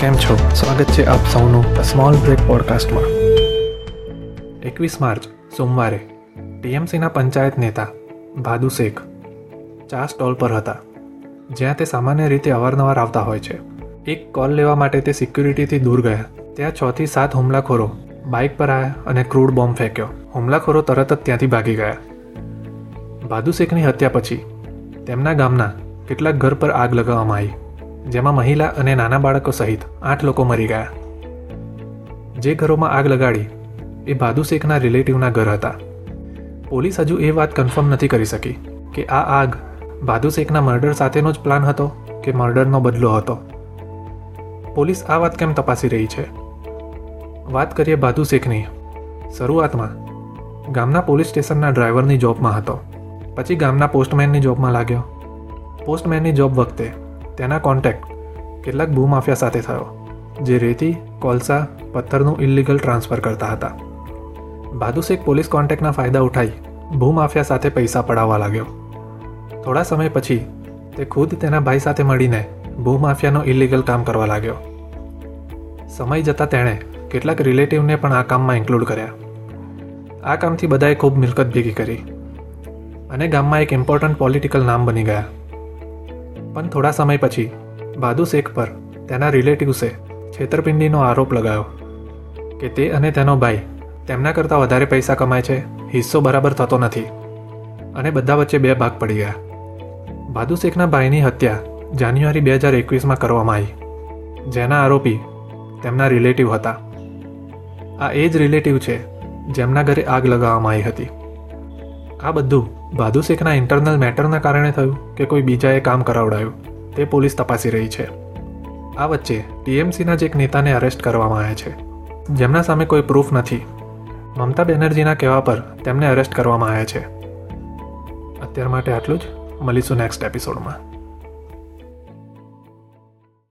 કેમ છો? સ્વાગત છે આપ સૌનું સ્મોલ બ્રેક પોડકાસ્ટમાં એકવીસ માર્ચ, સોમવારે, ટીએમસીના પંચાયત નેતા ભાદુ શેખ ચા સ્ટોલ પર હતા, જ્યાં તે સામાન્ય રીતે અવારનવાર આવતા હોય છે. એક કોલ લેવા માટે તે સિક્યુરિટીથી દૂર ગયા. ત્યાં છ થી સાત હુમલાખોરો બાઇક પર આવ્યા અને ક્રૂડ બોમ્બ ફેંક્યો. હુમલાખોરો તરત જ ત્યાંથી ભાગી ગયા. ભાદુ શેખની હત્યા પછી તેમના ગામના કેટલાક ઘર પર આગ લગાવવામાં આવી. જેમાં મહિલા અને નાના બાળકો સહિત આઠ લોકો મરી ગયા. જે ઘરોમાં આગ લગાડી, એ ભાદુ શેખના રિલેટિવના ઘર હતા. પોલીસ હજુ એ વાત કન્ફર્મ નથી કરી શકી કે આ આગ ભાદુ શેખના મર્ડર સાથેનો જ પ્લાન હતો કે મર્ડરનો બદલો હતો. પોલીસ આ વાત કેમ તપાસી રહી છે? વાત કરીએ ભાદુ શેખની. શરૂઆતમાં, ગામના પોલીસ સ્ટેશનના ડ્રાઈવરની જોબમાં હતો. પછી ગામના પોસ્ટમેનની જોબમાં લાગ્યો. પોસ્ટમેનની જોબ વખતે તેના કોન્ટેક્ટ કેટલાક ભૂમાફિયા સાથે થયો, જે રેતી, કોલસા, પથ્થરનું ઇલીગલ ટ્રાન્સફર કરતા હતા. બાદુશેખ પોલીસ કોન્ટેક્ટના ફાયદા ઉઠાઈ ભૂમાફિયા સાથે પૈસા પડાવવા લાગ્યો. થોડા સમય પછી તે ખુદ તેના ભાઈ સાથે મળીને ભૂમાફિયાનો ઇલીગલ કામ કરવા લાગ્યો. સમય જતાં તેણે કેટલાક રિલેટિવને પણ આ કામમાં ઇન્ક્લુડ કર્યા. આ કામથી બધાએ ખૂબ મિલકત ભેગી કરી. અને ગામમાં એક ઇમ્પોર્ટન્ટ પોલિટિકલ નામ બની ગયા. પણ થોડા સમય પછી બાદુ શેખ પર તેના રિલેટિવ્સે છેતરપિંડીનો આરોપ લગાવ્યો કે તે અને તેનો ભાઈ તેમના કરતાં વધારે પૈસા કમાય છે, હિસ્સો બરાબર થતો નથી અને બધા વચ્ચે બે ભાગ પડી ગયા. બાદુ શેખના ભાઈની હત્યા જાન્યુઆરી બે હજાર એકવીસમાં કરવામાં આવી, જેના આરોપી તેમના રિલેટિવ હતા. આ એ જ રિલેટિવ છે જેમના ઘરે આગ લગાવવામાં આવી હતી. આ બધું ભાદુ શેખના ઇન્ટરનલ મેટરના કારણે થયું કે કોઈ બીજાએ કામ કરાવડાયું? તે પોલીસ તપાસી રહી છે. આ વચ્ચે ટીએમસીના જ એક નેતાને અરેસ્ટ કરવામાં આવ્યા છે. જેમના સામે કોઈ પ્રૂફ નથી. મમતા બેનર્જીના કહેવા પર તેમને અરેસ્ટ કરવામાં આવ્યા છે. અત્યાર માટે આટલું જ. મળીશું નેક્સ્ટ એપિસોડમાં